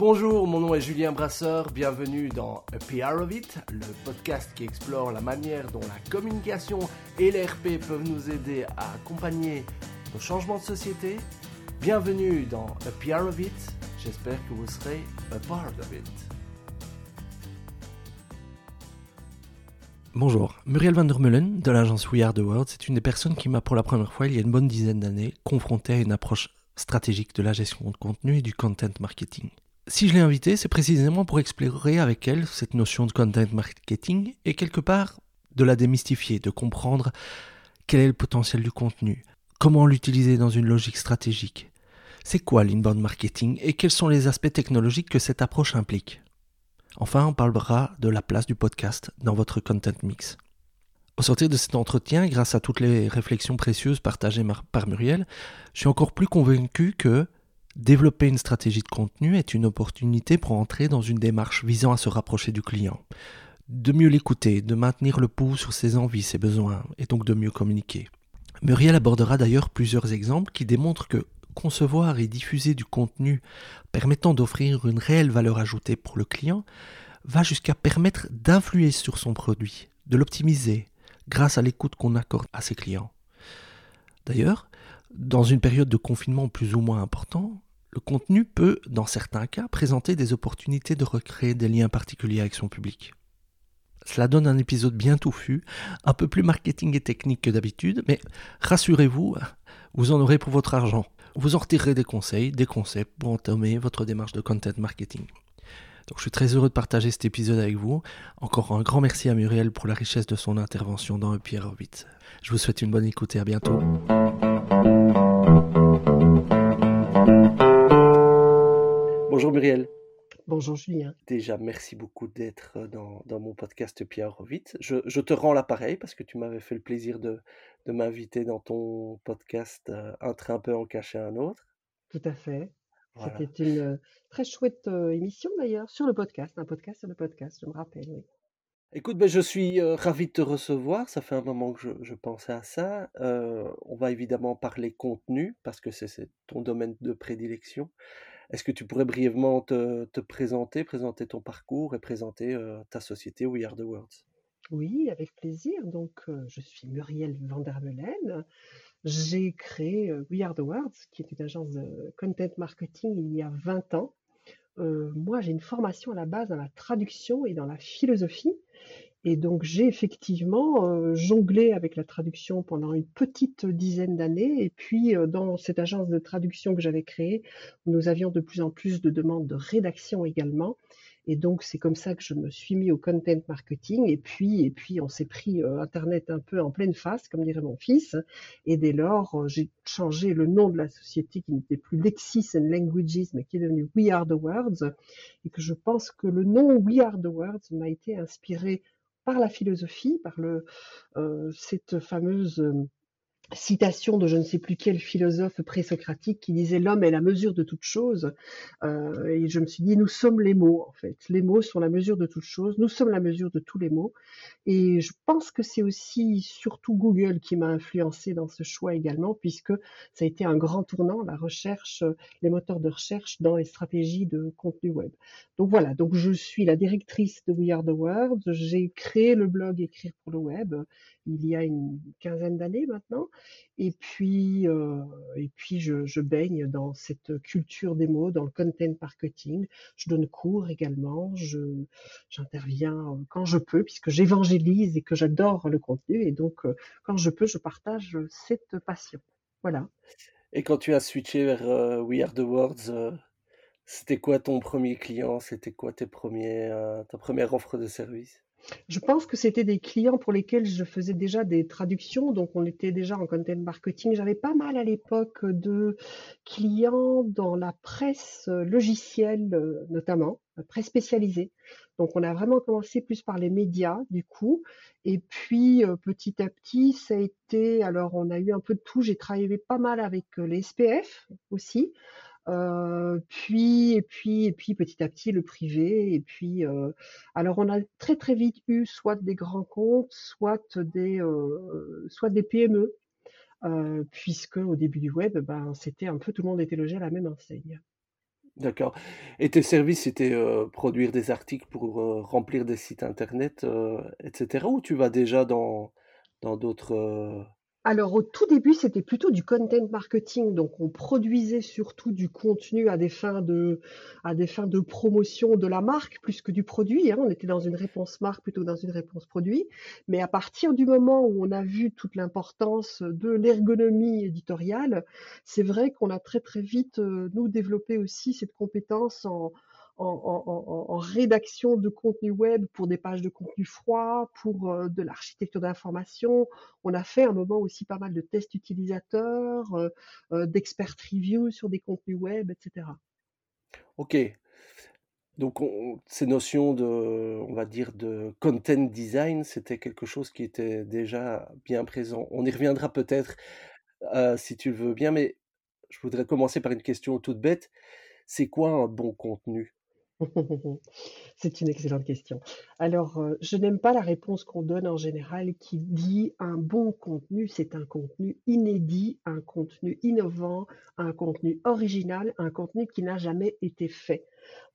Bonjour, mon nom est Julien Brasseur, bienvenue dans A PR of It, le podcast qui explore la manière dont la communication et l'RP peuvent nous aider à accompagner nos changements de société. Bienvenue dans A PR of It, j'espère que vous serez a part of it. Bonjour, Muriel van der de l'agence We Are the World, c'est une des personnes qui m'a pour la première fois il y a une bonne dizaine d'années confronté à une approche stratégique de la gestion de contenu et du content marketing. Si je l'ai invitée, c'est précisément pour explorer avec elle cette notion de content marketing et quelque part de la démystifier, de comprendre quel est le potentiel du contenu, comment l'utiliser dans une logique stratégique, c'est quoi l'inbound marketing et quels sont les aspects technologiques que cette approche implique? Enfin, on parlera de la place du podcast dans votre content mix. Au sortir de cet entretien, grâce à toutes les réflexions précieuses partagées par Muriel, je suis encore plus convaincu que développer une stratégie de contenu est une opportunité pour entrer dans une démarche visant à se rapprocher du client, de mieux l'écouter, de maintenir le pouls sur ses envies, ses besoins, et donc de mieux communiquer. Muriel abordera d'ailleurs plusieurs exemples qui démontrent que concevoir et diffuser du contenu permettant d'offrir une réelle valeur ajoutée pour le client va jusqu'à permettre d'influer sur son produit, de l'optimiser grâce à l'écoute qu'on accorde à ses clients. D'ailleurs, dans une période de confinement plus ou moins important, le contenu peut, dans certains cas, présenter des opportunités de recréer des liens particuliers avec son public. Cela donne un épisode bien touffu, un peu plus marketing et technique que d'habitude, mais rassurez-vous, vous en aurez pour votre argent. Vous en retirerez des conseils, des concepts pour entamer votre démarche de content marketing. Donc je suis très heureux de partager cet épisode avec vous. Encore un grand merci à Muriel pour la richesse de son intervention dans Pierre Orbit. Je vous souhaite une bonne écoute et à bientôt. Bonjour Muriel. Bonjour Julien. Déjà, merci beaucoup d'être dans, mon podcast Pierre Rovit. Je, je, te rends l'appareil parce que tu m'avais fait le plaisir de, de m'inviter dans ton podcast Un train un peu en cacher un autre. Tout à fait. C'était une très chouette émission d'ailleurs sur le podcast, un podcast sur le podcast, je me rappelle. Oui. Écoute, ben, je suis ravi de te recevoir. Ça fait un moment que je, je pensais à ça. on va évidemment parler contenu parce que c'est ton domaine de prédilection. Est-ce que tu pourrais brièvement te, présenter, présenter ton parcours et présenter euh, ta société We Are the World? Oui, avec plaisir. Donc, euh, je suis Muriel Vandermelen. J'ai créé euh, We Are the World, qui est une agence de content marketing il y a 20 ans. moi, j'ai une formation à la base dans la traduction et dans la philosophie. Et donc j'ai effectivement euh, jonglé avec la traduction pendant une petite dizaine d'années. Et puis euh, dans cette agence de traduction que j'avais créée, nous avions de plus en plus de demandes de rédaction également. Et donc c'est comme ça que je me suis mis au content marketing. Et puis et puis on s'est pris euh, Internet un peu en pleine face, comme dirait mon fils. Et dès lors j'ai changé le nom de la société qui n'était plus Lexis and Languages, mais qui est devenu We Are the Words. Et que je pense que le nom We Are the Words m'a été inspiré par la philosophie, par le, euh, cette fameuse euh, citation de je ne sais plus quel philosophe présocratique qui disait l'homme est la mesure de toute chose. Euh, et je me suis dit, nous sommes les mots, en fait. Les mots sont la mesure de toute chose. Nous sommes la mesure de tous les mots. Et je pense que c'est aussi surtout Google qui m'a influencé dans ce choix également, puisque ça a été un grand tournant, la recherche, les moteurs de recherche dans les stratégies de contenu web. Donc voilà. Donc je suis la directrice de We Are the World. J'ai créé le blog Écrire pour le web il y a une quinzaine d'années maintenant. Et puis, euh, et puis je, baigne dans cette culture des mots, dans le content marketing. Je donne cours également. Je, j'interviens quand je peux, puisque j'évangélise et que j'adore le contenu. Et donc, euh, quand je peux, je partage cette passion. Voilà. Et quand tu as switché vers euh, We Are the Words, c'était quoi ton premier client? C'était quoi tes premiers, ta première offre de service? Je pense que c'était des clients pour lesquels je faisais déjà des traductions, donc on était déjà en content marketing. J'avais pas mal à l'époque de clients dans la presse logicielle euh, notamment, la presse spécialisée. Donc on a vraiment commencé plus par les médias du coup, et puis euh, petit à petit ça a été, alors on a eu un peu de tout. J'ai travaillé pas mal avec euh, les SPF aussi. Puis et puis et puis petit à petit le privé et puis alors on a très très vite eu soit des grands comptes, soit des soit des PME puisque au début du web ben c'était un peu tout le monde était logé à la même enseigne. D'accord. Et tes services, c'était, produire des articles pour, remplir des sites internet, heu, et cetera? Ou tu vas déjà dans dans d'autres, Alors au tout début, c'était plutôt du content marketing, donc on produisait surtout du contenu à des fins de promotion de la marque plus que du produit, hein. On était dans une réponse marque plutôt dans une réponse produit. Mais à partir du moment où on a vu toute l'importance de l'ergonomie éditoriale, c'est vrai qu'on a très, très vite, heu, nous développé aussi cette compétence en en rédaction de contenu web pour des pages de contenu froid, pour, heu, de l'architecture d'information. On a fait un moment aussi pas mal de tests utilisateurs, heu heu, d'expert review sur des contenus web et cetera. OK. Donc on ces notions de, on va dire, de content design, c'était quelque chose qui était déjà bien présent. On y reviendra peut-être, heu, si tu le veux bien, mais je voudrais commencer par une question toute bête. C'est quoi un bon contenu? C'est une excellente question. Alors, heu, je n'aime pas la réponse qu'on donne en général qui dit: «Un bon contenu, c'est un contenu inédit, un contenu innovant, un contenu original, un contenu qui n'a jamais été fait».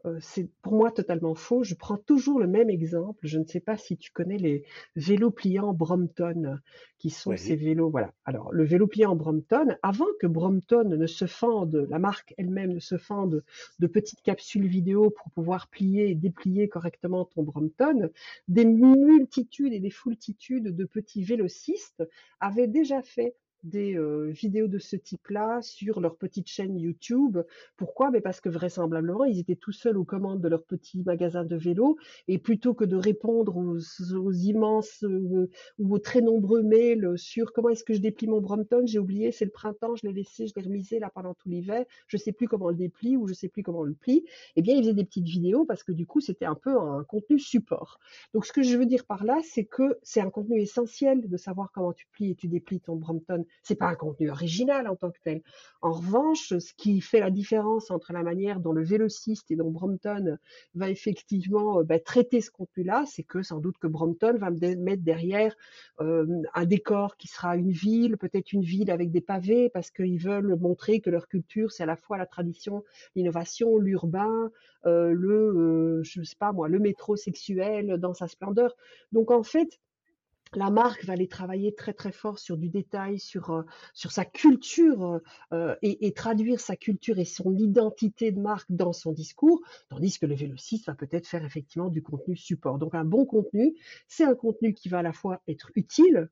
Heu, c'est pour moi totalement faux. Je prends toujours le même exemple. Je ne sais pas si tu connais les vélos pliants Brompton, qui sont ces vélos voilà. Alors le vélo pliant Brompton, avant que Brompton ne se fende, la marque elle-même ne se fende de petites capsules vidéo pour pouvoir plier et déplier correctement ton Brompton, des multitudes et des foultitudes de petits vélocistes avaient déjà fait des, heu, vidéos de ce type-là sur leur petite chaîne YouTube. Pourquoi? Beh, parce que vraisemblablement, ils étaient tout seuls aux commandes de leur petit magasin de vélos et plutôt que de répondre aux immenses, heu, ou aux très nombreux mails, sur: «Comment est-ce que je déplie mon Brompton? J'ai oublié, c'est le printemps, je l'ai laissé, je l'ai remisé là pendant tout l'hiver, je sais plus comment on le déplie ou je sais plus comment on le plie». Eh bien, ils faisaient des petites vidéos parce que du coup, c'était un peu un contenu support. Donc ce que je veux dire par là, c'est que c'est un contenu essentiel de savoir comment tu plies et tu déplies ton Brompton. C'est pas un contenu original en tant que tel. En revanche, ce qui fait la différence entre la manière dont le vélociste et dont Brompton va effectivement, heu, bah, traiter ce contenu-là, c'est que sans doute que Brompton va mettre derrière, hem, un décor qui sera une ville, peut-être une ville avec des pavés parce qu'ils veulent montrer que leur culture, c'est à la fois la tradition, l'innovation, l'urbain, heu, le, je sais pas moi, le métrosexuel dans sa splendeur. Donc en fait, la marque va aller travailler très, très fort sur du détail, sur, heu, sur sa culture, heu heu et et traduire sa culture et son identité de marque dans son discours, tandis que le vélociste va peut-être faire effectivement du contenu support. Donc un bon contenu, c'est un contenu qui va à la fois être utile,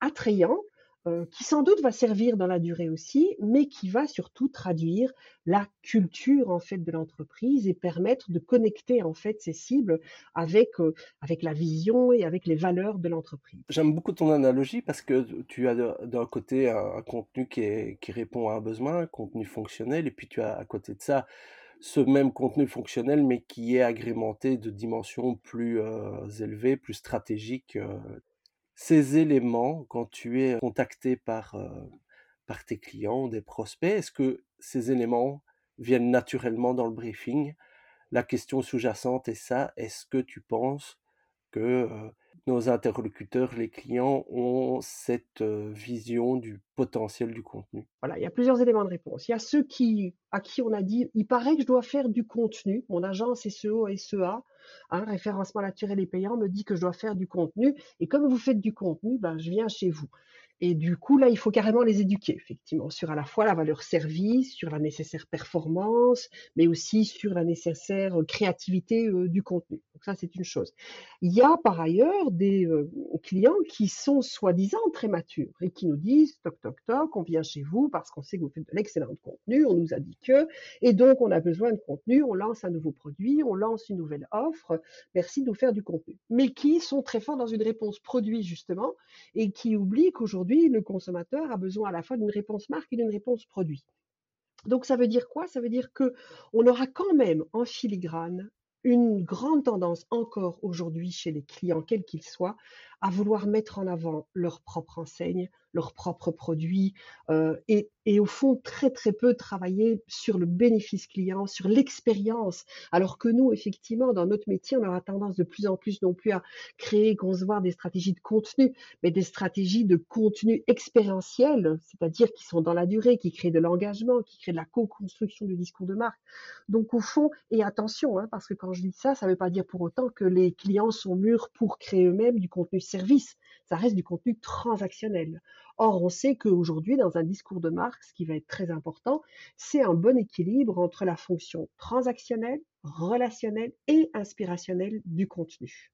attrayant, heu, qui sans doute va servir dans la durée aussi, mais qui va surtout traduire la culture, en fait, de l'entreprise et permettre de connecter, en fait, ses cibles avec, heu, avec la vision et avec les valeurs de l'entreprise. J'aime beaucoup ton analogie parce que tu as d'un côté un contenu qui répond à un besoin, un contenu fonctionnel et puis tu as à côté de ça, ce même contenu fonctionnel mais qui est agrémenté de dimensions plus, heu, élevées, plus stratégiques. Ces éléments, quand tu es contacté par, par tes clients, des prospects, est-ce que ces éléments viennent naturellement dans le briefing? La question sous-jacente est ça, est-ce que tu penses que, nos interlocuteurs, les clients, ont cette, vision du potentiel du contenu? Voilà, il y a plusieurs éléments de réponse. Il y a ceux qui à qui on a dit: «Il paraît que je dois faire du contenu. Mon agence SEO, SEA, hein, référencement naturel et payant, me dit que je dois faire du contenu et comme vous faites du contenu, ben, je viens chez vous». Et du coup, là, il faut carrément les éduquer, effectivement, sur à la fois la valeur service, sur la nécessaire performance, mais aussi sur la nécessaire, créativité, heu, du contenu. Donc ça, c'est une chose. Il y a par ailleurs des, heu, clients qui sont soi-disant très matures et qui nous disent: «Toc, toc, toc, on vient chez vous parce qu'on sait que vous faites de l'excellent contenu, on nous a dit que et donc on a besoin de contenu, on lance un nouveau produit, on lance une nouvelle offre, merci de nous faire du contenu». Mais qui sont très forts dans une réponse produit justement et qui oublient qu'aujourd'hui le consommateur a besoin à la fois d'une réponse marque et d'une réponse produit. Donc ça veut dire quoi? Ça veut dire que on aura quand même en filigrane une grande tendance encore aujourd'hui chez les clients, quels qu'ils soient, à vouloir mettre en avant leur propre enseigne, leurs propres produits, heu et et au fond très très peu travailler sur le bénéfice client, sur l'expérience, alors que nous, effectivement, dans notre métier, on aura tendance de plus en plus non plus à créer, concevoir des stratégies de contenu, mais des stratégies de contenu expérientiel, c'est-à-dire qui sont dans la durée, qui créent de l'engagement, qui créent de la co-construction du discours de marque. Donc au fond, et attention, hein, parce que quand je dis ça, ça ne veut pas dire pour autant que les clients sont mûrs pour créer eux-mêmes du contenu service. Ça reste du contenu transactionnel. Or, on sait qu'aujourd'hui, dans un discours de marque, ce qui va être très important, c'est un bon équilibre entre la fonction transactionnelle, relationnelle et inspirationnelle du contenu.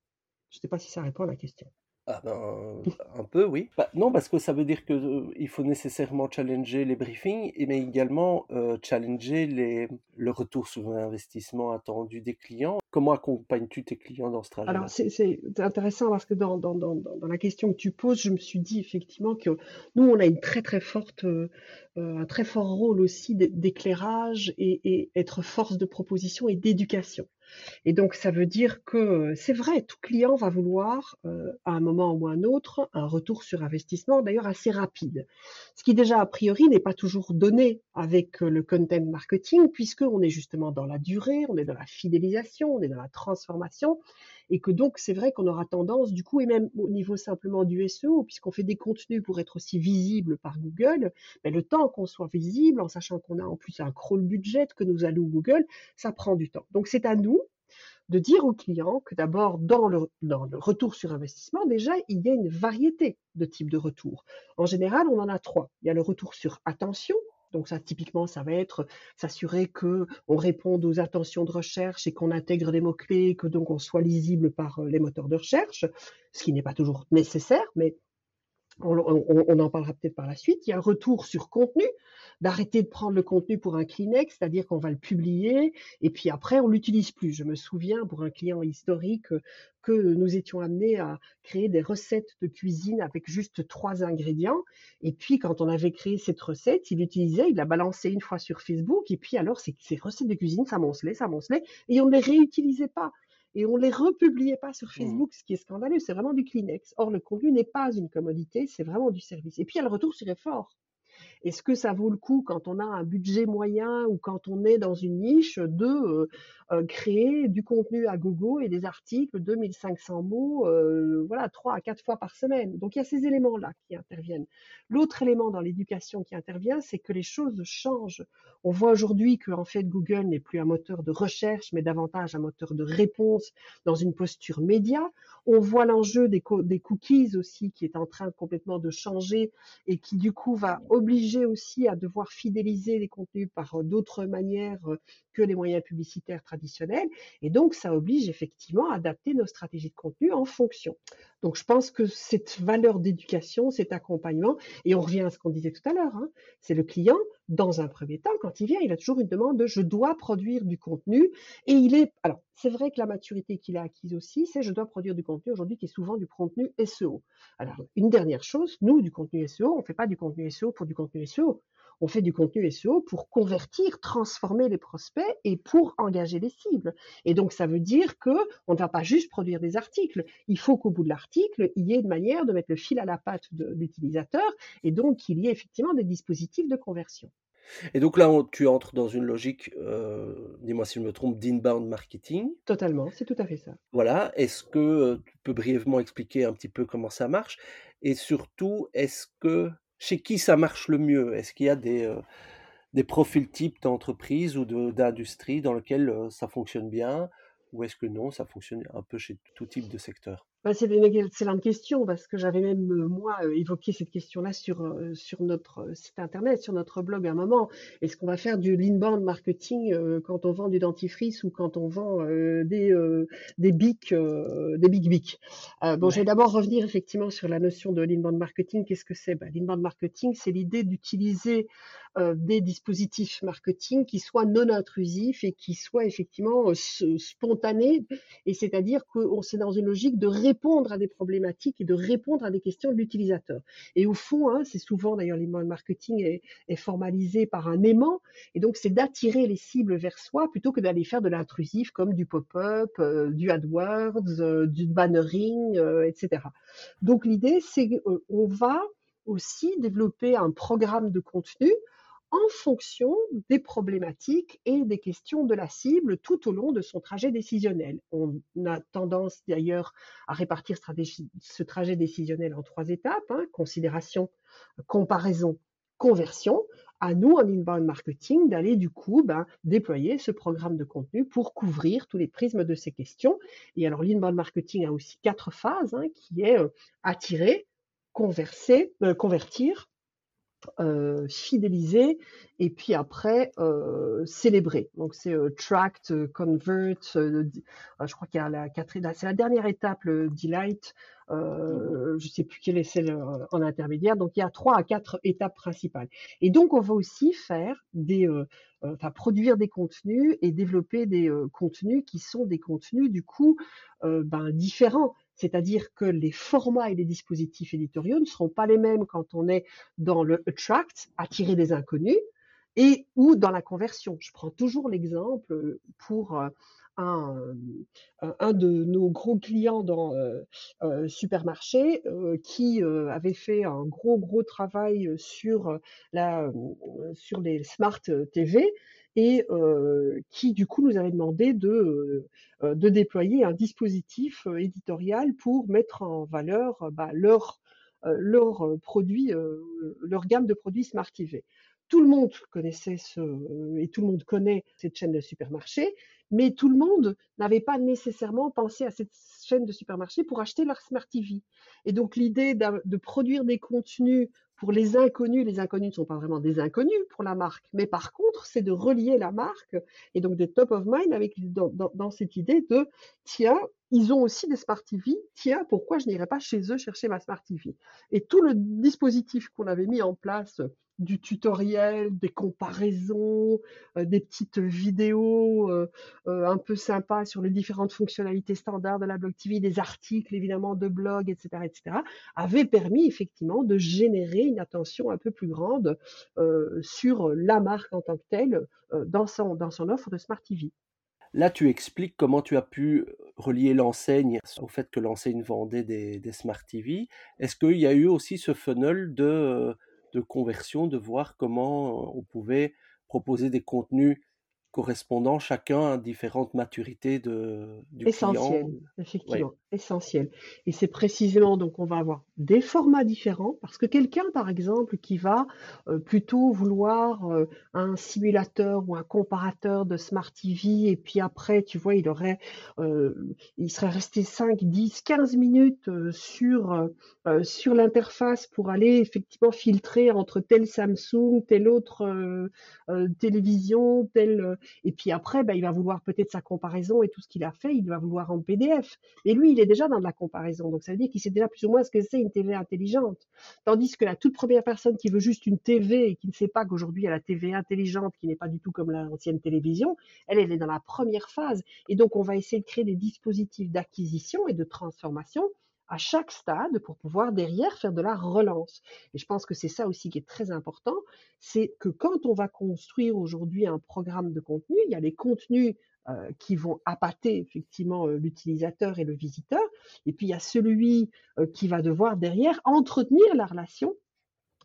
Je ne sais pas si ça répond à la question. Ah ben, un peu, oui. Bah, non, parce que ça veut dire qu'il euh, faut nécessairement challenger les briefings, mais également euh, challenger les, le retour sur l'investissement attendu des clients. Comment accompagnes-tu tes clients dans ce trajet Alors, c'est intéressant parce que dans, dans, dans, dans, la question que tu poses, je me suis dit effectivement que nous, on a une très très forte, euh, un très fort rôle aussi d'éclairage et, et être force de proposition et d'éducation. Et donc, ça veut dire que c'est vrai, tout client va vouloir, euh, à un moment ou à un autre, un retour sur investissement, d'ailleurs assez rapide. Ce qui déjà, a priori, n'est pas toujours donné avec le content marketing, puisqu'on est justement dans la durée, on est dans la fidélisation, on est dans la transformation, et que donc c'est vrai qu'on aura tendance, du coup, et même au niveau simplement du SEO, puisqu'on fait des contenus pour être aussi visible par Google, mais ben, le temps qu'on soit visible, en sachant qu'on a en plus un crawl budget que nous alloue Google, ça prend du temps. Donc c'est à nous de dire aux clients que d'abord, dans le, dans le retour sur investissement, déjà, il y a une variété de types de retours. En général, on en a trois. Il y a le retour sur attention, donc ça, typiquement, ça va être s'assurer que on réponde aux attentions de recherche et qu'on intègre des mots-clés, que donc on soit lisible par euh, les moteurs de recherche, ce qui n'est pas toujours nécessaire, mais on, en parlera peut-être par la suite. Il y a un retour sur contenu, d'arrêter de prendre le contenu pour un Kleenex, c'est-à-dire qu'on va le publier et puis après on l'utilise plus. Je me souviens pour un client historique que nous étions amenés à créer des recettes de cuisine avec juste trois ingrédients et puis quand on avait créé cette recette, il l'utilisait, il la balançait une fois sur Facebook et puis alors ces, recettes de cuisine s'amoncelait, s'amoncelait et on ne les réutilisait pas et on ne les republiait pas sur mmh. Facebook, ce qui est scandaleux. C'est vraiment du Kleenex. Or, le contenu n'est pas une commodité, c'est vraiment du service. Et puis, il y a le retour sur effort. Est-ce que ça vaut le coup quand on a un budget moyen ou quand on est dans une niche de euh, euh, créer du contenu à gogo et des articles de 1500 mots, euh, voilà, trois à quatre fois par semaine? Donc il y a ces éléments-là qui interviennent. L'autre élément dans l'éducation qui intervient, c'est que les choses changent. On voit aujourd'hui que en fait Google n'est plus un moteur de recherche, mais davantage un moteur de réponse dans une posture média. On voit l'enjeu des, des cookies aussi qui est en train complètement de changer et qui du coup va obliger aussi à devoir fidéliser les contenus par d'autres manières que les moyens publicitaires traditionnels. Et donc, ça oblige effectivement à adapter nos stratégies de contenu en fonction. Donc, je pense que cette valeur d'éducation, cet accompagnement, et on revient à ce qu'on disait tout à l'heure, hein, c'est le client, dans un premier temps, quand il vient, il a toujours une demande de je dois produire du contenu. Et il est, alors, c'est vrai que la maturité qu'il a acquise aussi, c'est je dois produire du contenu aujourd'hui qui est souvent du contenu SEO. Alors, une dernière chose, nous, du contenu SEO, on ne fait pas du contenu SEO pour du contenu SEO on fait du contenu SEO pour convertir, transformer les prospects et pour engager les cibles. Et donc, ça veut dire que on ne va pas juste produire des articles. Il faut qu'au bout de l'article, il y ait une manière de mettre le fil à la patte de l'utilisateur et donc qu'il y ait effectivement des dispositifs de conversion. Et donc là, tu entres dans une logique, euh, dis-moi si je me trompe, d'inbound marketing. Totalement, c'est tout à fait ça. Voilà. Est-ce que euh, tu peux brièvement expliquer un petit peu comment ça marche? Et surtout, est-ce que chez qui ça marche le mieux? Est-ce qu'il y a des, euh, profils types d'entreprise ou d'industrie dans lesquels euh, ça fonctionne bien? Ou est-ce que non, ça fonctionne un peu chez tout type de secteur? Bah, c'est une excellente question parce que j'avais même euh, moi euh, évoqué cette question-là sur euh, sur notre site internet, sur notre blog à un moment. Est-ce qu'on va faire du l'inbound marketing quand on vend du dentifrice ou quand on vend des des bics des big bics Bon, je vais d'abord revenir effectivement sur la notion de l'inbound marketing. Qu'est-ce que c'est? Bah, L'inbound marketing, c'est l'idée d'utiliser des dispositifs marketing qui soient non intrusifs et qui soient effectivement spontanés. Et c'est-à-dire qu'on c'est dans une logique de répondre à des problématiques et de répondre à des questions de l'utilisateur. Et au fond, hein, c'est souvent d'ailleurs l'email marketing est, formalisé par un aimant, et donc c'est d'attirer les cibles vers soi plutôt que d'aller faire de l'intrusif comme du pop-up, euh, du AdWords, euh, du bannering, euh, etc. Donc l'idée, c'est qu'on va aussi développer un programme de contenu en fonction des problématiques et des questions de la cible tout au long de son trajet décisionnel. On a tendance d'ailleurs à répartir ce trajet décisionnel en trois étapes, hein, considération, comparaison, conversion. À nous, en inbound marketing, d'aller du coup ben, déployer ce programme de contenu pour couvrir tous les prismes de ces questions. Et alors, l'inbound marketing a aussi quatre phases, hein, qui est euh, attirer, converser, euh, convertir, euh, fidéliser et puis après euh, célébrer. Donc c'est euh, tract, convert, je crois qu'il y a la c'est la dernière étape, le delight. Je sais plus quelle est celle en intermédiaire. Donc il y a trois à quatre étapes principales. Et donc on va aussi faire des, produire des contenus et développer des contenus qui sont des contenus du coup ben, différents c'est-à-dire que les formats et les dispositifs éditoriaux ne seront pas les mêmes quand on est dans le attract, attirer des inconnus, et ou dans la conversion. Je prends toujours l'exemple euh, pour euh, un, euh, un, de nos gros clients dans supermarché qui avait fait un gros gros travail sur la sur les smart TV et qui du coup nous avait demandé de, de déployer un dispositif éditorial pour mettre en valeur bah, leur, leur gamme de produits Smart TV. Tout le monde connaissait ce, et tout le monde connaît cette chaîne de supermarché, mais tout le monde n'avait pas nécessairement pensé à cette chaîne de supermarché pour acheter leur Smart TV. Et donc l'idée de produire des contenus pour les inconnus, les inconnus ne sont pas vraiment des inconnus pour la marque, mais par contre, c'est de relier la marque et donc des top of mind avec dans, cette idée de tiens, ils ont aussi des Smart TV, tiens, pourquoi je n'irai pas chez eux chercher ma Smart TV Et tout le dispositif qu'on avait mis en place du tutoriel, des comparaisons, euh, des petites vidéos euh, euh, un peu sympas sur les différentes fonctionnalités standards de la Blog TV, des articles évidemment de blog, etc., etc., avait permis effectivement de générer une attention un peu plus grande sur la marque en tant que telle dans, son, dans son offre de Smart TV. Là, tu expliques comment tu as pu relier l'enseigne au fait que l'enseigne vendait des, des Smart TV. Est-ce qu'il y a eu aussi ce funnel de de conversion, de voir comment on pouvait proposer des contenus correspondant chacun à différentes maturités de, du Essentiel, effectivement, essentiel. Et c'est précisément, donc on va avoir des formats différents, parce que quelqu'un, par exemple, qui va euh, plutôt vouloir euh, un simulateur ou un comparateur de Smart TV, et puis après, tu vois, il aurait, euh, il serait resté 5, 10, 15 minutes sur, sur l'interface pour aller effectivement filtrer entre tel Samsung, telle autre télévision, tel et puis après, bah, il va vouloir peut-être sa comparaison et tout ce qu'il a fait, il va vouloir en PDF. Et lui, il est déjà dans de la comparaison. Donc ça veut dire qu'il sait déjà plus ou moins ce que c'est une TV intelligente. Tandis que la toute première personne qui veut juste une TV et qui ne sait pas qu'aujourd'hui il y a la TV intelligente qui n'est pas du tout comme l'ancienne télévision, elle, elle est dans la première phase. Et donc on va essayer de créer des dispositifs d'acquisition et de transformation à chaque stade pour pouvoir derrière faire de la relance. Et je pense que c'est ça aussi qui est très important, c'est que quand on va construire aujourd'hui un programme de contenu, il y a les contenus euh, qui vont appâter effectivement euh, l'utilisateur et le visiteur, et puis il y a celui euh, qui va devoir derrière entretenir la relation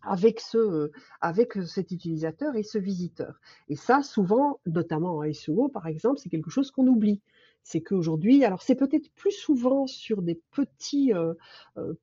avec ce, avec cet utilisateur et ce visiteur. Et ça, souvent, notamment en SEO, par exemple, c'est quelque chose qu'on oublie c'est qu'aujourd'hui, alors c'est peut-être plus souvent sur des petits,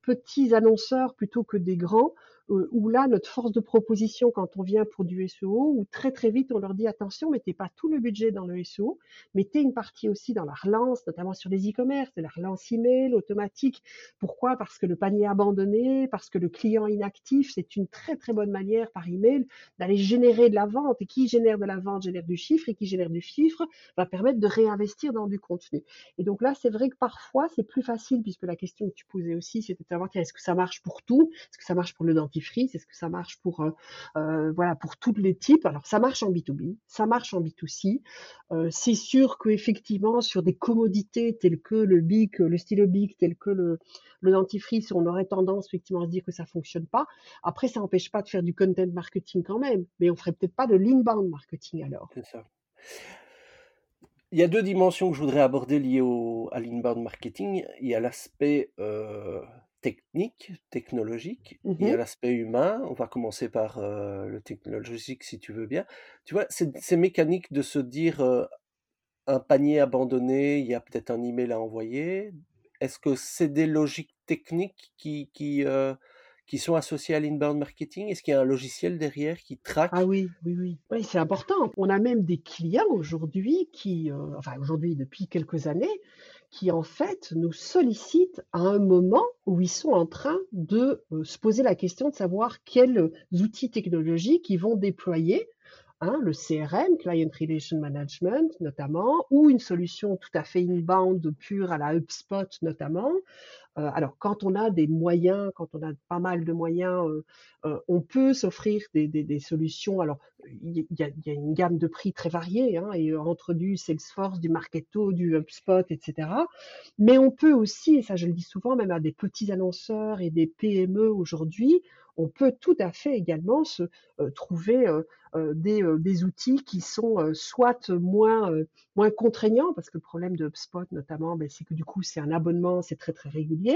petits annonceurs plutôt que des grands, où là, notre force de proposition quand on vient pour du SEO, où très très vite on leur dit attention, mettez pas tout le budget dans le SEO, mettez une partie aussi dans la relance, notamment sur les e-commerce, la relance email automatique. Pourquoi? Parce que le panier abandonné, parce que le client inactif, c'est une très très bonne manière par email d'aller générer de la vente. Et qui génère de la vente? Génère du chiffre, et qui génère du chiffre? Va permettre de réinvestir dans du contenu. Et donc là, c'est vrai que parfois c'est plus facile, puisque la question que tu posais aussi, c'était de savoir est-ce que ça marche pour tout? Est-ce que ça marche pour le dentiste? C'est ce que ça marche pour euh, euh, voilà pour tous les types? Alors ça marche en B2B, ça marche en B2C. Euh, c'est sûr qu'effectivement sur des commodités telles que le bic, le stylo bic, tel que le, dentifrice, on aurait tendance effectivement à se dire que ça fonctionne pas. Après, ça n'empêche pas de faire du content marketing quand même, mais on ferait peut-être pas de l'inbound marketing alors. Il y a deux dimensions que je voudrais aborder liées au, à l'inbound marketing. Il y a l'aspect technique, technologique, il y a l'aspect humain. On va commencer par euh, le technologique si tu veux bien. Tu vois, c'est ces mécaniques de se dire euh, un panier abandonné, il y a peut-être un email à envoyer. Est-ce que c'est des logiques techniques qui, qui, euh, qui sont associées à l'inbound marketing? Est-ce qu'il y a un logiciel derrière qui Ah traque? oui, oui, oui. Oui, c'est important. On a même des clients aujourd'hui qui, enfin aujourd'hui depuis quelques années, qui en fait nous sollicitent à un moment où ils sont en train de, heu, se poser la question de savoir quels, outils technologiques ils vont déployer hein, le CRM, Client Relation Management notamment, ou une solution tout à fait inbound pure à la HubSpot notamment. Alors quand on a des moyens, quand on a pas mal de moyens, on peut s'offrir des, solutions. Alors il y, a, une gamme de prix très variée, hein, entre du Salesforce, du Marketo, du HubSpot, etc. Mais on peut aussi, et ça je le dis souvent, même à des petits annonceurs et des PME aujourd'hui, on peut tout à fait également se trouver des, des, outils qui sont soit moins, moins contraignants, parce que le problème de HubSpot notamment, ben, c'est que du coup c'est un abonnement, c'est très très régulier.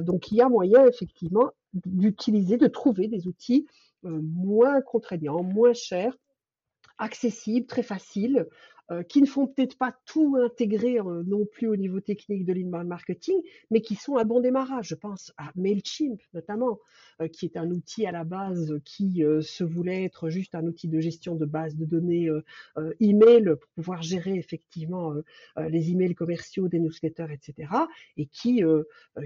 Donc il y a moyen effectivement d'utiliser, de trouver des outils moins contraignants, moins chers, accessibles, très faciles, euh, qui ne font peut-être pas tout intégrer euh, non plus au niveau technique de l'inbound marketing, mais qui sont un bon démarrage. Je pense à Mailchimp notamment, euh, qui est un outil à la base qui se voulait être juste un outil de gestion de base de données email pour pouvoir gérer effectivement les emails commerciaux, des newsletters, etc. Et qui,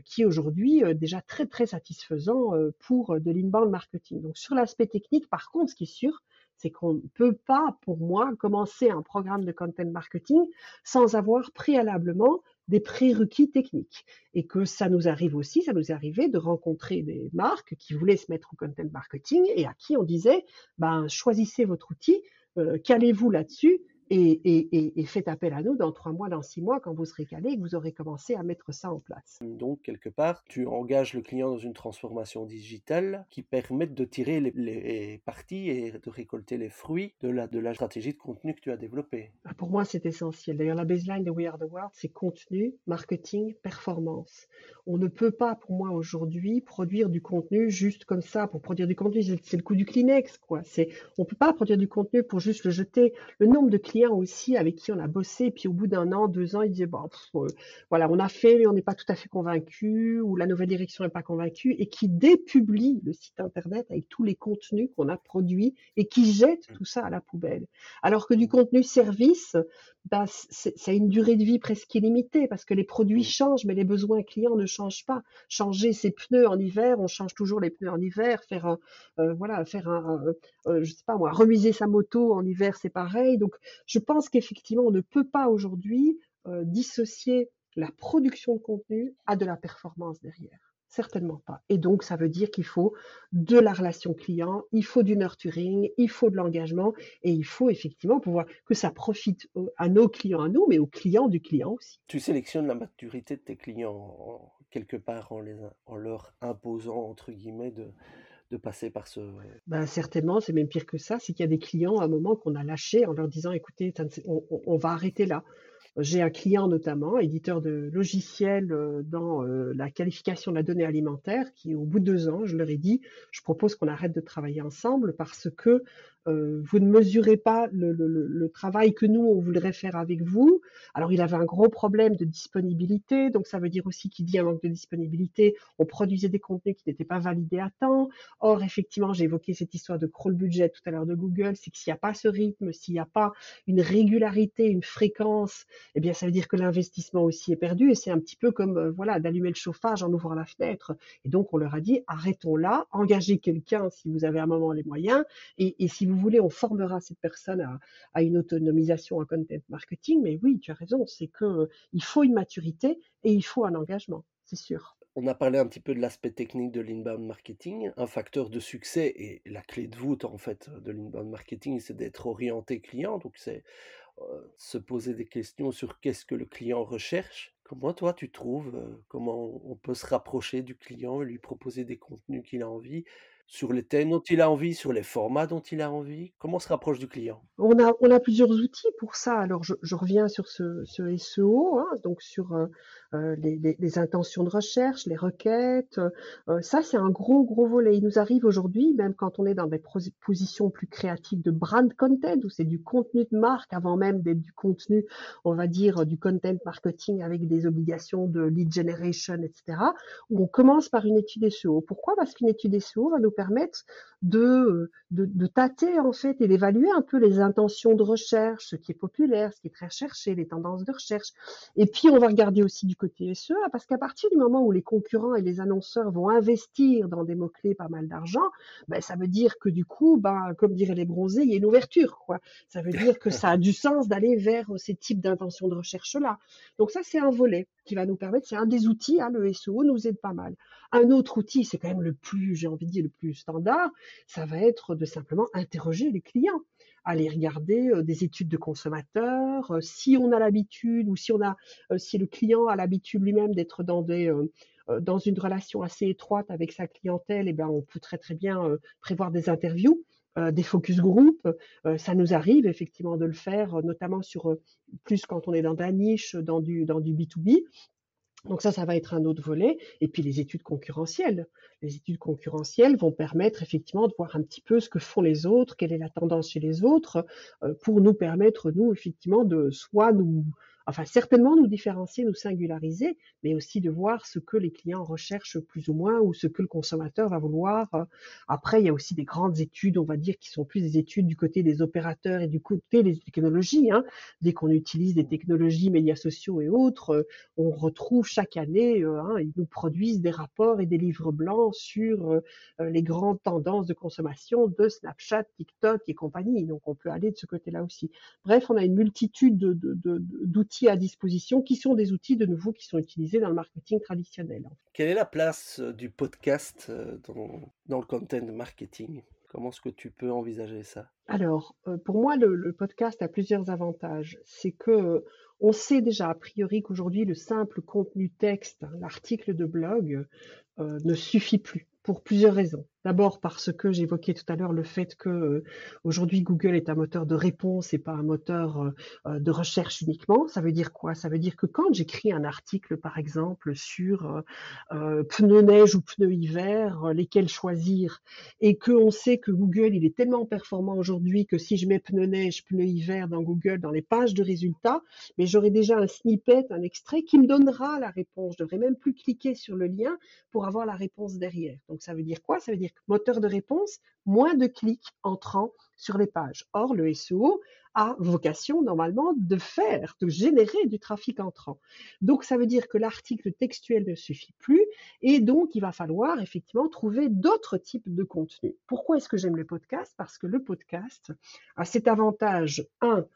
qui aujourd'hui déjà très très satisfaisant pour de l'inbound marketing. Donc sur l'aspect technique, par contre, ce qui est sûr, c'est qu'on ne peut pas, pour moi, commencer un programme de content marketing sans avoir préalablement des prérequis techniques. Et que ça nous arrive aussi, ça nous est arrivé de rencontrer des marques qui voulaient se mettre au content marketing et à qui on disait, ben, choisissez votre outil, euh, calez-vous là-dessus et, et, et, faites appel à nous dans trois mois, dans six mois, quand vous serez calé et que vous aurez commencé à mettre ça en place. Donc, quelque part, tu engages le client dans une transformation digitale qui permet de tirer les, les parties et de récolter les fruits de la, de la stratégie de contenu que tu as développée. Ah, pour moi, c'est essentiel. D'ailleurs, la baseline de We Are the World, c'est contenu, marketing, performance. On ne peut pas, pour moi, aujourd'hui, produire du contenu juste comme ça. Pour produire du contenu, c'est le coup du Kleenex, quoi. C'est, on peut pas produire du contenu pour juste le jeter. Le nombre de clients aussi avec qui on a bossé, et puis au bout d'un an, deux ans, ils disaient bon, euh, voilà, on a fait, mais on n'est pas tout à fait convaincu, ou la nouvelle direction n'est pas convaincue, et qui dépublie le site internet avec tous les contenus qu'on a produits et qui jette mmh. tout ça à la poubelle. Alors que du mmh. contenu service, bah, ça a une durée de vie presque illimitée parce que les produits mmh. changent, mais les besoins clients ne changent pas. Changer ses pneus en hiver, on change toujours les pneus en hiver. Faire un, euh, voilà, faire un, euh, je sais pas moi, remiser sa moto en hiver, c'est pareil. Donc, je pense qu'effectivement, on ne peut pas aujourd'hui euh, dissocier la production de contenu à de la performance derrière. Certainement pas. Et donc, ça veut dire qu'il faut de la relation client, il faut du nurturing, il faut de l'engagement et il faut effectivement pouvoir que ça profite à nos clients, à nous, mais aux clients du client aussi. Tu sélectionnes la maturité de tes clients quelque part en, les, en leur imposant, entre guillemets, de, de passer par ce... Ben, certainement, c'est même pire que ça, c'est qu'il y a des clients à un moment qu'on a lâché en leur disant, écoutez, on, on va arrêter là. J'ai un client notamment, éditeur de logiciels euh, dans euh, la qualification de la donnée alimentaire, qui au bout de deux ans, je leur ai dit, je propose qu'on arrête de travailler ensemble parce que euh, vous ne mesurez pas le, travail que nous, on voudrait faire avec vous. Alors, il avait un gros problème de disponibilité, donc ça veut dire aussi qu'il dit un manque de disponibilité. On produisait des contenus qui n'étaient pas validés à temps. Or, effectivement, j'ai évoqué cette histoire de crawl budget tout à l'heure de Google, c'est que s'il n'y a pas ce rythme, s'il n'y a pas une régularité, une fréquence, eh bien, ça veut dire que l'investissement aussi est perdu. Et c'est un petit peu comme, euh, voilà, d'allumer le chauffage en ouvrant la fenêtre. Et donc, on leur a dit, arrêtons là, engagez quelqu'un si vous avez un moment les moyens, et si vous voulez, on formera cette personne à, une autonomisation en content marketing. Mais oui, tu as raison, c'est que euh, il faut une maturité et il faut un engagement, c'est sûr. On a parlé un petit peu de l'aspect technique de l'inbound marketing. Un facteur de succès et la clé de voûte en fait de l'inbound marketing, c'est d'être orienté client. Donc c'est euh, se poser des questions sur qu'est-ce que le client recherche. Comment toi tu trouves, euh, comment on peut se rapprocher du client et lui proposer des contenus qu'il a envie? Sur les thèmes dont il a envie, sur les formats dont il a envie? Comment on se rapproche du client? On a, on a plusieurs outils pour ça. Alors, je, reviens sur ce, SEO, hein, donc sur euh, euh, les, intentions de recherche, les requêtes. Euh, ça, c'est un gros, gros volet. Il nous arrive aujourd'hui, même quand on est dans des positions plus créatives de brand content, où c'est du contenu de marque avant même d'être du contenu, on va dire, du content marketing avec des obligations de lead generation, etc., où on commence par une étude SEO. Pourquoi? Parce qu'une étude SEO va nous permettre de, de, de tâter, en fait, et d'évaluer un peu les intentions de recherche, ce qui est populaire, ce qui est très recherché, les tendances de recherche. Et puis, on va regarder aussi du côté SEA, parce qu'à partir du moment où les concurrents et les annonceurs vont investir dans des mots-clés pas mal d'argent, ben, ça veut dire que du coup, ben, comme diraient les bronzés, il y a une ouverture. Quoi. Ça veut dire que ça a du sens d'aller vers ces types d'intentions de recherche-là. Donc ça, c'est un volet qui va nous permettre, c'est un des outils, hein, le SEO nous aide pas mal. Un autre outil, c'est quand même le plus, j'ai envie de dire, le plus standard, ça va être de simplement interroger les clients aller regarder euh, des études de consommateurs, euh, si on a l'habitude ou si on a, euh, si le client a l'habitude lui-même d'être dans des dans une relation assez étroite avec sa clientèle, eh ben on peut très très bien prévoir des interviews, des focus group. ça nous arrive effectivement de le faire, notamment sur plus quand on est dans la niche, dans du dans du B2B. Donc ça, ça va être un autre volet. Et puis les études concurrentielles. Les études concurrentielles vont permettre effectivement de voir un petit peu ce que font les autres, quelle est la tendance chez les autres, euh, pour nous permettre, nous, effectivement, de soit nous enfin certainement nous différencier, nous singulariser, mais aussi de voir ce que les clients recherchent plus ou moins ou ce que le consommateur va vouloir. Après, il y a aussi des grandes études, on va dire, qui sont plus des études du côté des opérateurs et du côté des technologies. Hein. Dès qu'on utilise des technologies, médias sociaux et autres, on retrouve chaque année, euh, hein, ils nous produisent des rapports et des livres blancs sur euh, les grandes tendances de consommation de Snapchat, TikTok et compagnie. Donc on peut aller de ce côté-là aussi. Bref, on a une multitude d'outils à disposition qui sont des outils de nouveau qui sont utilisés dans le marketing traditionnel. Quelle est la place euh, du podcast euh, dans, le content marketing? Comment est-ce que tu peux envisager ça? Alors, euh, pour moi, le, podcast a plusieurs avantages. C'est que on sait déjà a priori qu'aujourd'hui, le simple contenu texte, hein, l'article de blog, ne suffit plus pour plusieurs raisons. D'abord parce que j'évoquais tout à l'heure le fait que euh, aujourd'hui Google est un moteur de réponse et pas un moteur euh, euh, de recherche uniquement. Ça veut dire quoi? Ça veut dire que quand j'écris un article, par exemple, sur pneus neige ou pneus hiver, lesquels choisir, et que on sait que Google il est tellement performant aujourd'hui que si je mets pneus neige, pneus hiver dans Google dans les pages de résultats, mais j'aurai déjà un snippet, un extrait qui me donnera la réponse. Je devrais même plus cliquer sur le lien pour avoir la réponse derrière. Donc ça veut dire quoi? Ça veut dire moteur de réponse, moins de clics entrant sur les pages. Or, le SEO a vocation normalement de faire, de générer du trafic entrant. Donc, ça veut dire que l'article textuel ne suffit plus et donc il va falloir effectivement trouver d'autres types de contenus. Pourquoi est-ce que j'aime le podcast? Parce que le podcast a cet avantage, un,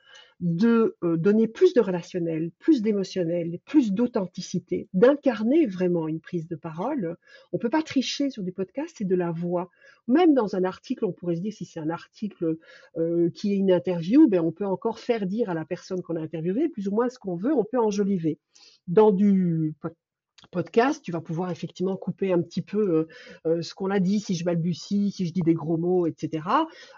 de euh, donner plus de relationnel, plus d'émotionnel, plus d'authenticité, d'incarner vraiment une prise de parole. On peut pas tricher sur des podcasts, c'est de la voix. Même dans un article, on pourrait se dire si c'est un article euh, qui est une interview, ben on peut encore faire dire à la personne qu'on a interviewée plus ou moins ce qu'on veut, on peut enjoliver. Dans du podcast, tu vas pouvoir effectivement couper un petit peu euh, euh, ce qu'on a dit, si je balbutie, si je dis des gros mots, etc.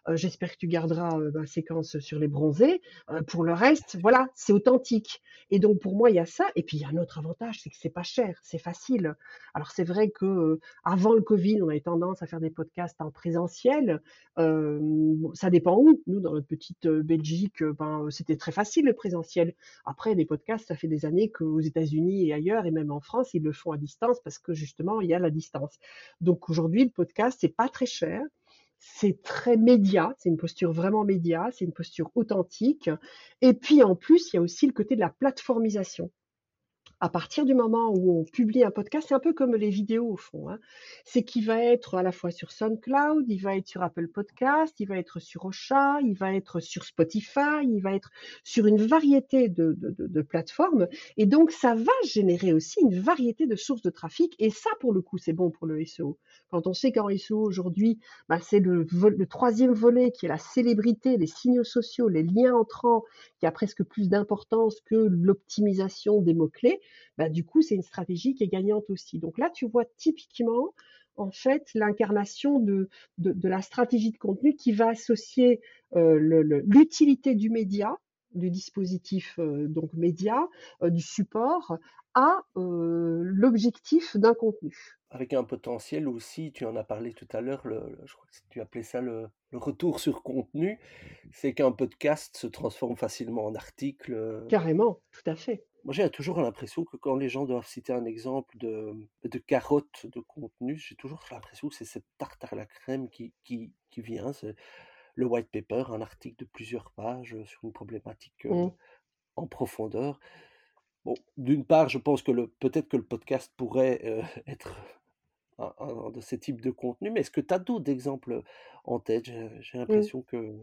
Euh, j'espère que tu garderas ma séquence sur les bronzés. pour le reste, voilà, c'est authentique. Et donc pour moi, il y a ça. Et puis il y a un autre avantage, c'est que c'est pas cher, c'est facile. Alors c'est vrai que avant le Covid, on avait tendance à faire des podcasts en présentiel. ça dépend où. Nous, dans notre petite Belgique, ben, c'était très facile le présentiel. Après, des podcasts, ça fait des années qu'aux États-Unis et ailleurs, et même en France, le font à distance parce que justement, il y a la distance. Donc aujourd'hui, le podcast, c'est pas très cher. C'est très média, c'est une posture vraiment média, c'est une posture authentique. Et puis en plus, il y a aussi le côté de la plateformisation à partir du moment où on publie un podcast, c'est un peu comme les vidéos au fond. Hein. C'est qu'il va être à la fois sur SoundCloud, il va être sur Apple Podcast, il va être sur Ocha, il va être sur Spotify, il va être sur une variété de, plateformes. Et donc, ça va générer aussi une variété de sources de trafic. Et ça, pour le coup, c'est bon pour le SEO. Quand on sait qu'en SEO aujourd'hui, bah, c'est le, le troisième volet qui est la célébrité, les signaux sociaux, les liens entrants, qui a presque plus d'importance que l'optimisation des mots-clés, bah, du coup, c'est une stratégie qui est gagnante aussi. Donc là, tu vois typiquement en fait l'incarnation de, de, la stratégie de contenu qui va associer l'utilité du média, du dispositif donc média, du support, à l'objectif d'un contenu. Avec un potentiel aussi, tu en as parlé tout à l'heure, je crois que tu appelais ça le, retour sur contenu, c'est qu'un podcast se transforme facilement en article. Carrément, tout à fait. Moi, j'ai toujours l'impression que quand les gens doivent citer un exemple de, de carotte de contenu, j'ai toujours l'impression que c'est cette tarte à la crème qui, qui, qui vient. C'est le white paper, un article de plusieurs pages sur une problématique mmh. en profondeur. Bon, d'une part, je pense que le, peut-être que le podcast pourrait euh, être un, de ces types de contenus, mais est-ce que tu as d'autres exemples en tête? J'ai mmh. l'impression que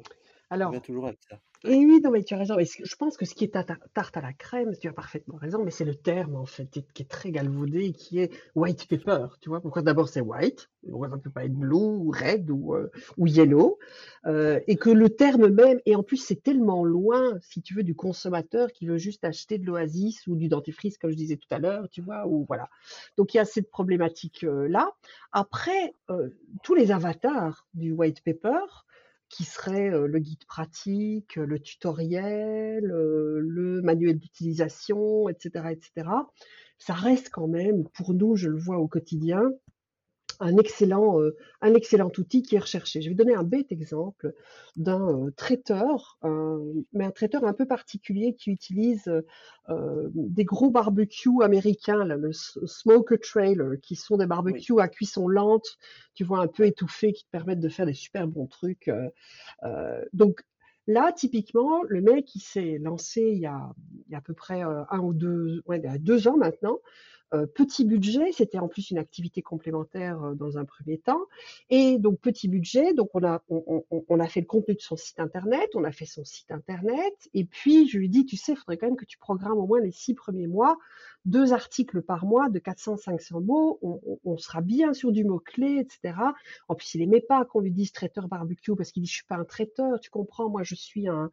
Alors, toujours avec ça. Et oui, non, mais tu as raison. je pense que ce qui est tarte à la crème, tu as parfaitement raison, mais c'est le terme, en fait, qui est très galvaudé, qui est white pepper. Tu vois, pourquoi d'abord c'est white, pourquoi ça ne peut pas être blue ou red ou, euh, ou yellow, euh, et que le terme même, et en plus c'est tellement loin, si tu veux, du consommateur qui veut juste acheter de l'oasis ou du dentifrice, comme je disais tout à l'heure, tu vois, ou voilà. Donc il y a cette problématique-là. Euh, Après, tous les avatars du white pepper, qui serait le guide pratique, le tutoriel, le manuel d'utilisation, etc., etc. Ça reste quand même, pour nous, je le vois au quotidien, un excellent, euh, un excellent outil qui est recherché. Je vais donner un bête exemple d'un euh, traiteur, mais un traiteur un peu particulier qui utilise euh, des gros barbecues américains, le smoker trailer, qui sont des barbecues à cuisson lente, tu vois, un peu étouffés, qui te permettent de faire des super bons trucs. donc Là, typiquement, le mec, il s'est lancé il y, a, il y a à peu près un ou deux, ouais, deux ans maintenant, euh, petit budget, c'était en plus une activité complémentaire euh, dans un premier temps. Et donc petit budget, donc on a, on, a fait le contenu de son site internet, on a fait son site internet, et puis je lui dis, tu sais, il faudrait quand même que tu programmes au moins les six premiers mois, deux articles par mois de 400-500 mots, on, sera bien sur du mot-clé, etc. En plus, il aimait pas qu'on lui dise traiteur barbecue parce qu'il dit, je suis pas un traiteur, tu comprends, moi je suis un,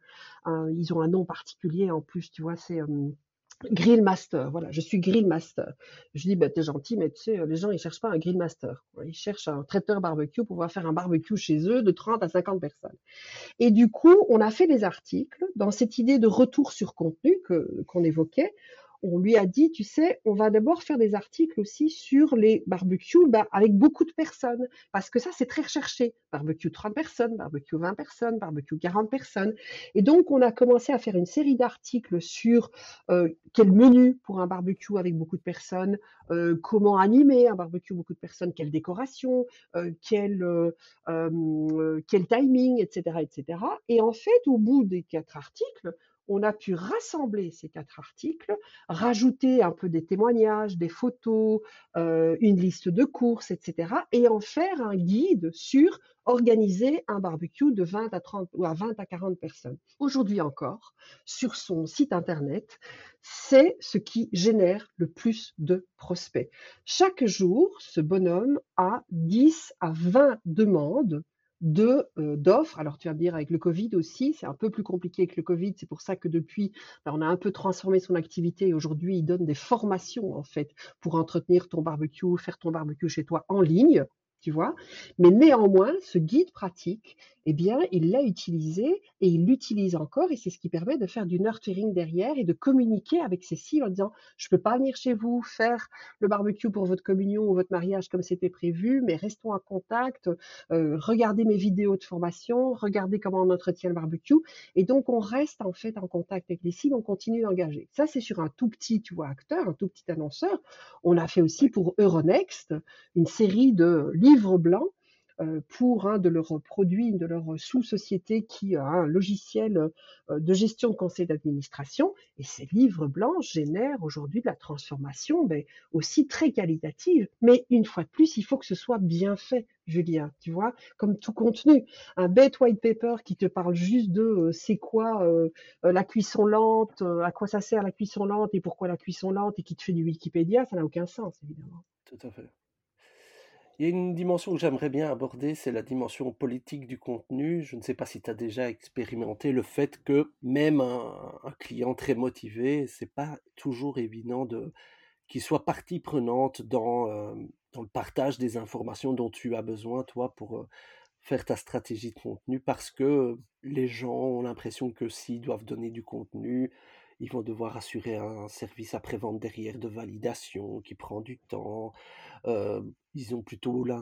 ils ont un nom particulier en plus, tu vois, c'est... Euh, Grill Master, voilà, je suis Grill Master. Je dis, bah, t'es gentil, mais tu sais, les gens, ils cherchent pas un Grill Master. Ils cherchent un traiteur barbecue pour pouvoir faire un barbecue chez eux de 30 à 50 personnes. Et du coup, on a fait des articles dans cette idée de retour sur contenu qu'on évoquait on lui a dit, tu sais, on va d'abord faire des articles aussi sur les barbecues bah, avec beaucoup de personnes, parce que ça, c'est très recherché. Barbecue 30 personnes, barbecue 20 personnes, barbecue 40 personnes. Et donc, on a commencé à faire une série d'articles sur euh, quel menu pour un barbecue avec beaucoup de personnes, euh, comment animer un barbecue beaucoup de personnes, quelle décoration, euh, quel, quel timing, etc., etc. Et en fait, au bout des quatre articles, on a pu rassembler ces quatre articles, rajouter un peu des témoignages, des photos, euh, une liste de courses, etc. et en faire un guide sur organiser un barbecue de 20 à 30 ou à 20 à 40 personnes. Aujourd'hui encore, sur son site internet, c'est ce qui génère le plus de prospects. Chaque jour, ce bonhomme a 10 à 20 demandes de euh, d'offres. Alors tu vas me dire avec le Covid aussi, c'est un peu plus compliqué avec le Covid. C'est pour ça que depuis, ben, on a un peu transformé son activité et aujourd'hui, il donne des formations en fait pour entretenir ton barbecue, faire ton barbecue chez toi en ligne tu vois. Mais néanmoins, ce guide pratique, eh bien, il l'a utilisé et il l'utilise encore et c'est ce qui permet de faire du nurturing derrière et de communiquer avec ses cibles en disant, je peux pas venir chez vous faire le barbecue pour votre communion ou votre mariage comme c'était prévu, mais restons en contact, euh, regardez mes vidéos de formation, regardez comment on entretient le barbecue et donc on reste en fait en contact avec les cibles, on continue d'engager. Ça, c'est sur un tout petit, tu vois, acteur, un tout petit annonceur. On l'a fait aussi pour Euronext, une série de livres livre blanc euh, pour un de leurs produits, de leurs sous-sociétés qui a un logiciel euh, de gestion de conseil d'administration. Et ces livres blancs génèrent aujourd'hui de la transformation, mais aussi très qualitative. Mais une fois de plus, il faut que ce soit bien fait, Julien, tu vois, comme tout contenu. Un bête white paper qui te parle juste de euh, c'est quoi la cuisson lente, à quoi ça sert la cuisson lente et pourquoi la cuisson lente et qui te fait du Wikipédia, ça n'a aucun sens, évidemment. Tout à fait. Il y a une dimension que j'aimerais bien aborder, c'est la dimension politique du contenu. Je ne sais pas si tu as déjà expérimenté le fait que même un, client très motivé, c'est pas toujours évident de qui soit partie prenante dans, dans le partage des informations dont tu as besoin, toi, pour faire ta stratégie de contenu, parce que les gens ont l'impression que s'ils doivent donner du contenu, ils vont devoir assurer un service après-vente derrière de validation qui prend du temps. ils ont plutôt la,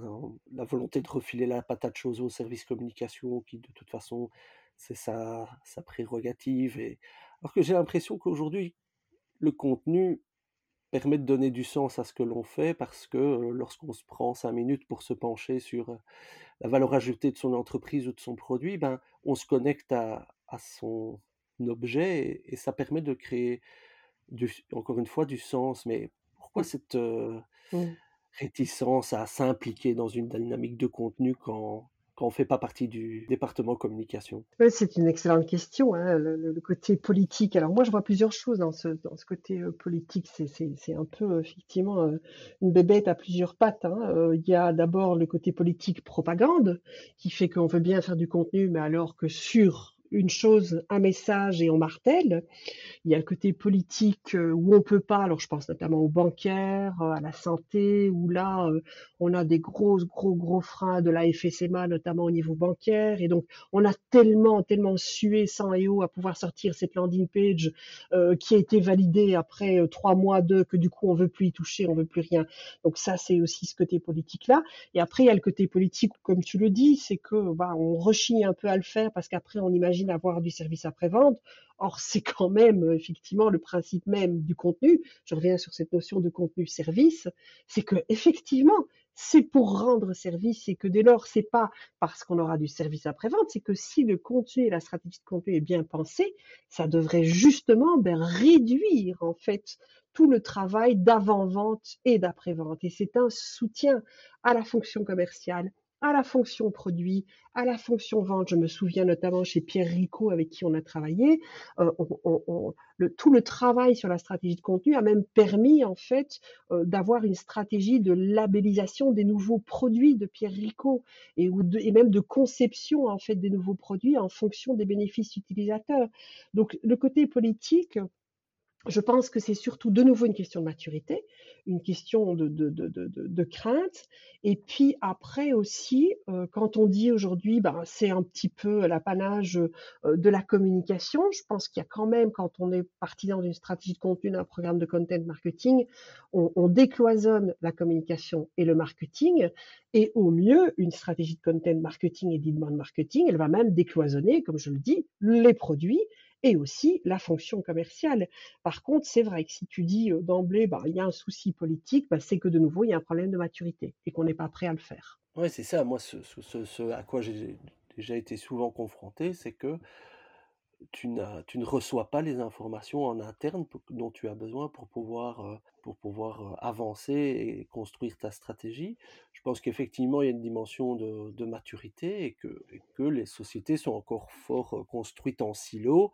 volonté de refiler la patate chose au service communication qui, de toute façon, c'est sa, prérogative. Alors que j'ai l'impression qu'aujourd'hui, le contenu permet de donner du sens à ce que l'on fait parce que lorsqu'on se prend cinq minutes pour se pencher sur la valeur ajoutée de son entreprise ou de son produit, ben, on se connecte à son objet et, ça permet de créer, du, encore une fois, du sens. Mais pourquoi cette mmh. réticence à s'impliquer dans une dynamique de contenu quand, quand on ne fait pas partie du département communication? C'est une excellente question, hein, le, côté politique. Alors moi, je vois plusieurs choses dans ce, dans ce côté politique. C'est un peu effectivement une bébête à plusieurs pattes. Hein. Il y a d'abord le côté politique propagande, qui fait qu'on veut bien faire du contenu, mais alors que sur une chose, un message et on martèle. Il y a le côté politique euh, où on peut pas, alors je pense notamment aux bancaires, euh, à la santé, où là, euh, on a des gros, gros, gros freins de la FSMA, notamment au niveau bancaire. Et donc, on a tellement, tellement sué sang et eau à pouvoir sortir cette landing page qui a été validée après trois mois de que du coup, on veut plus y toucher, on veut plus rien. Donc ça, c'est aussi ce côté politique-là. Et après, il y a le côté politique, comme tu le dis, c'est que bah, on rechigne un peu à le faire parce qu'après, on imagine avoir du service après-vente. Or, c'est quand même effectivement le principe même du contenu. Je reviens sur cette notion de contenu-service. C'est que effectivement, c'est pour rendre service et que dès lors, c'est pas parce qu'on aura du service après-vente, c'est que si le contenu et la stratégie de contenu est bien pensée, ça devrait justement ben, réduire en fait tout le travail d'avant-vente et d'après-vente. Et c'est un soutien à la fonction commerciale, à la fonction produit, à la fonction vente. Je me souviens notamment chez Pierre Rico avec qui on a travaillé. Euh, le, tout le travail sur la stratégie de contenu a même permis en fait euh, d'avoir une stratégie de labellisation des nouveaux produits de Pierre Rico et, et même de conception en fait des nouveaux produits en fonction des bénéfices utilisateurs. Donc le côté politique, je pense que c'est surtout de nouveau une question de maturité, une question de, crainte. Et puis après aussi, euh, quand on dit aujourd'hui, ben, c'est un petit peu l'apanage euh, de la communication, je pense qu'il y a quand même, quand on est parti dans une stratégie de contenu, d'un programme de content marketing, on, on, décloisonne la communication et le marketing. Et au mieux, une stratégie de content marketing et de marketing, elle va même décloisonner, comme je le dis, les produits et aussi la fonction commerciale. Par contre, c'est vrai que si tu dis d'emblée, bah, il y a un souci politique, bah, c'est que de nouveau, il y a un problème de maturité et qu'on n'est pas prêt à le faire. Oui, c'est ça. Moi, ce, ce, à quoi j'ai déjà été souvent confronté, c'est que tu, tu, ne reçois pas les informations en interne dont tu as besoin pour pouvoir, pour pouvoir avancer et construire ta stratégie. Je pense qu'effectivement, il y a une dimension de, de maturité et que, que, les sociétés sont encore fort construites en silo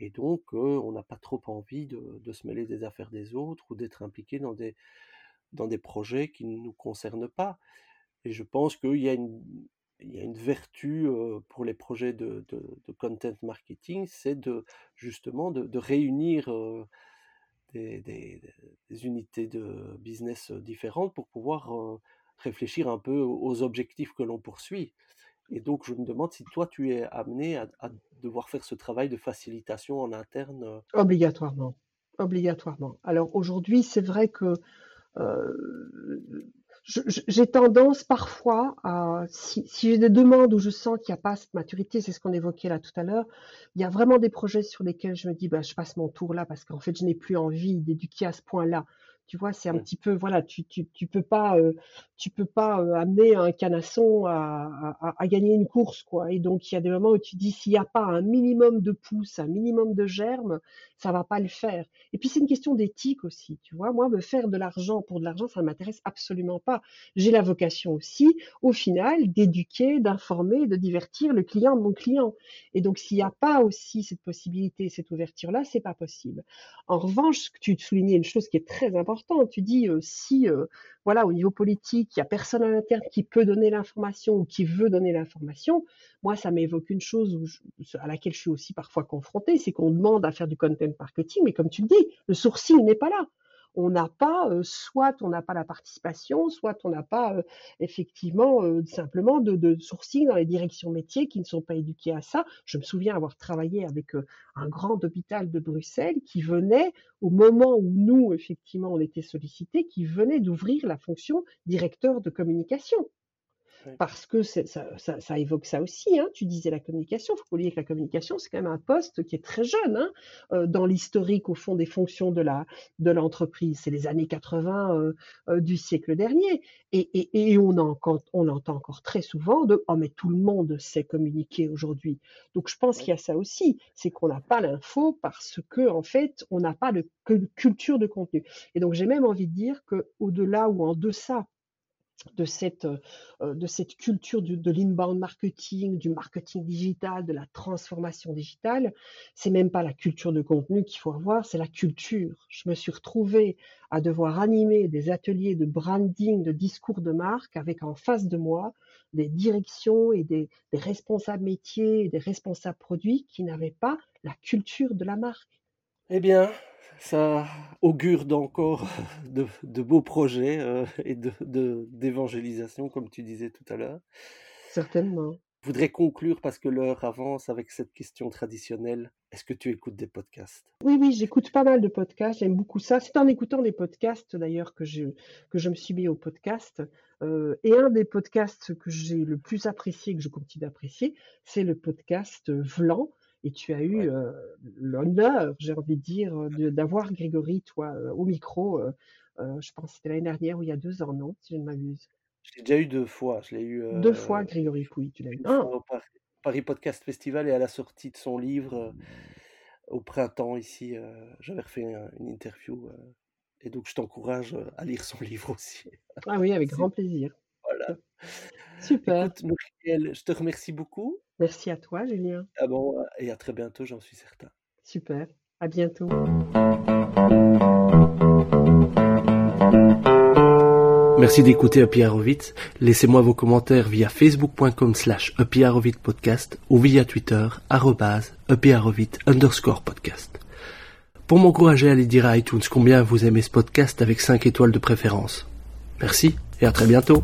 et donc on n'a pas trop envie de, de, se mêler des affaires des autres ou d'être impliqué dans des, dans des projets qui ne nous concernent pas. Et je pense qu'il y a une, il y a une vertu pour les projets de, content marketing, c'est justement de, réunir des, unités de business différentes pour pouvoir réfléchir un peu aux objectifs que l'on poursuit. Et donc, je me demande si toi, tu es amené à, à devoir faire ce travail de facilitation en interne. Obligatoirement. Obligatoirement. Alors aujourd'hui, c'est vrai que j'ai tendance parfois à, si, j'ai des demandes où je sens qu'il n'y a pas cette maturité, c'est ce qu'on évoquait là tout à l'heure, il y a vraiment des projets sur lesquels je me dis, bah, je passe mon tour là parce qu'en fait, je n'ai plus envie d'éduquer à ce point-là. Tu vois, c'est un petit peu, voilà, tu, tu, tu peux pas, euh, tu peux pas euh, amener un canasson à, à, à, gagner une course, quoi. Et donc, il y a des moments où tu dis, s'il n'y a pas un minimum de pouces, un minimum de germes, ça va pas le faire. Et puis, c'est une question d'éthique aussi, tu vois. Moi, me faire de l'argent pour de l'argent, ça ne m'intéresse absolument pas. J'ai la vocation aussi, au final, d'éduquer, d'informer, de divertir le client de mon client. Et donc, s'il n'y a pas aussi cette possibilité, cette ouverture-là, c'est pas possible. En revanche, tu soulignais une chose qui est très importante, tu dis si voilà au niveau politique, il y a personne à l'interne qui peut donner l'information ou qui veut donner l'information. Moi, ça m'évoque une chose à laquelle je suis aussi parfois confrontée, c'est qu'on demande à faire du content marketing, mais comme tu le dis, le sourcing n'est pas là. On n'a pas, soit on n'a pas la participation, soit on n'a pas effectivement simplement de, de, sourcing dans les directions métiers qui ne sont pas éduqués à ça. Je me souviens avoir travaillé avec un grand hôpital de Bruxelles qui venait, au moment où nous, effectivement, on était sollicités, qui venait d'ouvrir la fonction directeur de communication. Parce que ça, ça, ça, évoque ça aussi. Hein. Tu disais la communication. Il faut oublier que la communication, c'est quand même un poste qui est très jeune hein, euh, dans l'historique, au fond, des fonctions de la de l'entreprise. C'est les années 80 euh, euh, du siècle dernier. Et, et, et on, en, on entend encore très souvent de oh mais tout le monde sait communiquer aujourd'hui. Donc je pense qu'il y a ça aussi, c'est qu'on n'a pas l'info parce que en fait on n'a pas de culture de contenu. Et donc j'ai même envie de dire que au-delà ou en deçà de cette, euh, de cette culture de l'inbound marketing, du marketing digital, de la transformation digitale. C'est même pas la culture de contenu qu'il faut avoir, c'est la culture. Je me suis retrouvée à devoir animer des ateliers de branding, de discours de marque avec en face de moi des directions et des, des responsables métiers et des responsables produits qui n'avaient pas la culture de la marque. Eh bien, ça augure d'encore de, de, beaux projets euh, et de, d'évangélisation, comme tu disais tout à l'heure. Certainement. Je voudrais conclure parce que l'heure avance avec cette question traditionnelle. Est-ce que tu écoutes des podcasts? Oui, oui, j'écoute pas mal de podcasts. J'aime beaucoup ça. C'est en écoutant des podcasts d'ailleurs que je, que je me suis mis au podcast. Euh, et un des podcasts que j'ai le plus apprécié, que je continue d'apprécier, c'est le podcast Vlan et tu as eu l'honneur, j'ai envie de dire, d'avoir Grégory, toi, au micro. Je pense que c'était l'année dernière ou il y a deux ans, non Si je ne m'abuse. J'ai déjà eu deux fois. Je l'ai eu. deux fois, Grégory Pouy, tu l'as eu. Au Paris, Podcast Festival et à la sortie de son livre au printemps ici, j'avais refait une interview. et donc, je t'encourage à lire son livre aussi. Ah oui, avec grand plaisir. Voilà. Super. Écoute, Muriel, je te remercie beaucoup. Merci à toi, Julien. Ah bon, et à très bientôt, j'en suis certain. Super. À bientôt. Merci d'écouter Happy Laissez-moi vos commentaires via facebook.com slash podcast ou via Twitter arrobase underscore podcast. Pour m'encourager à aller dire à iTunes combien vous aimez ce podcast avec 5 étoiles de préférence. Merci et à très bientôt.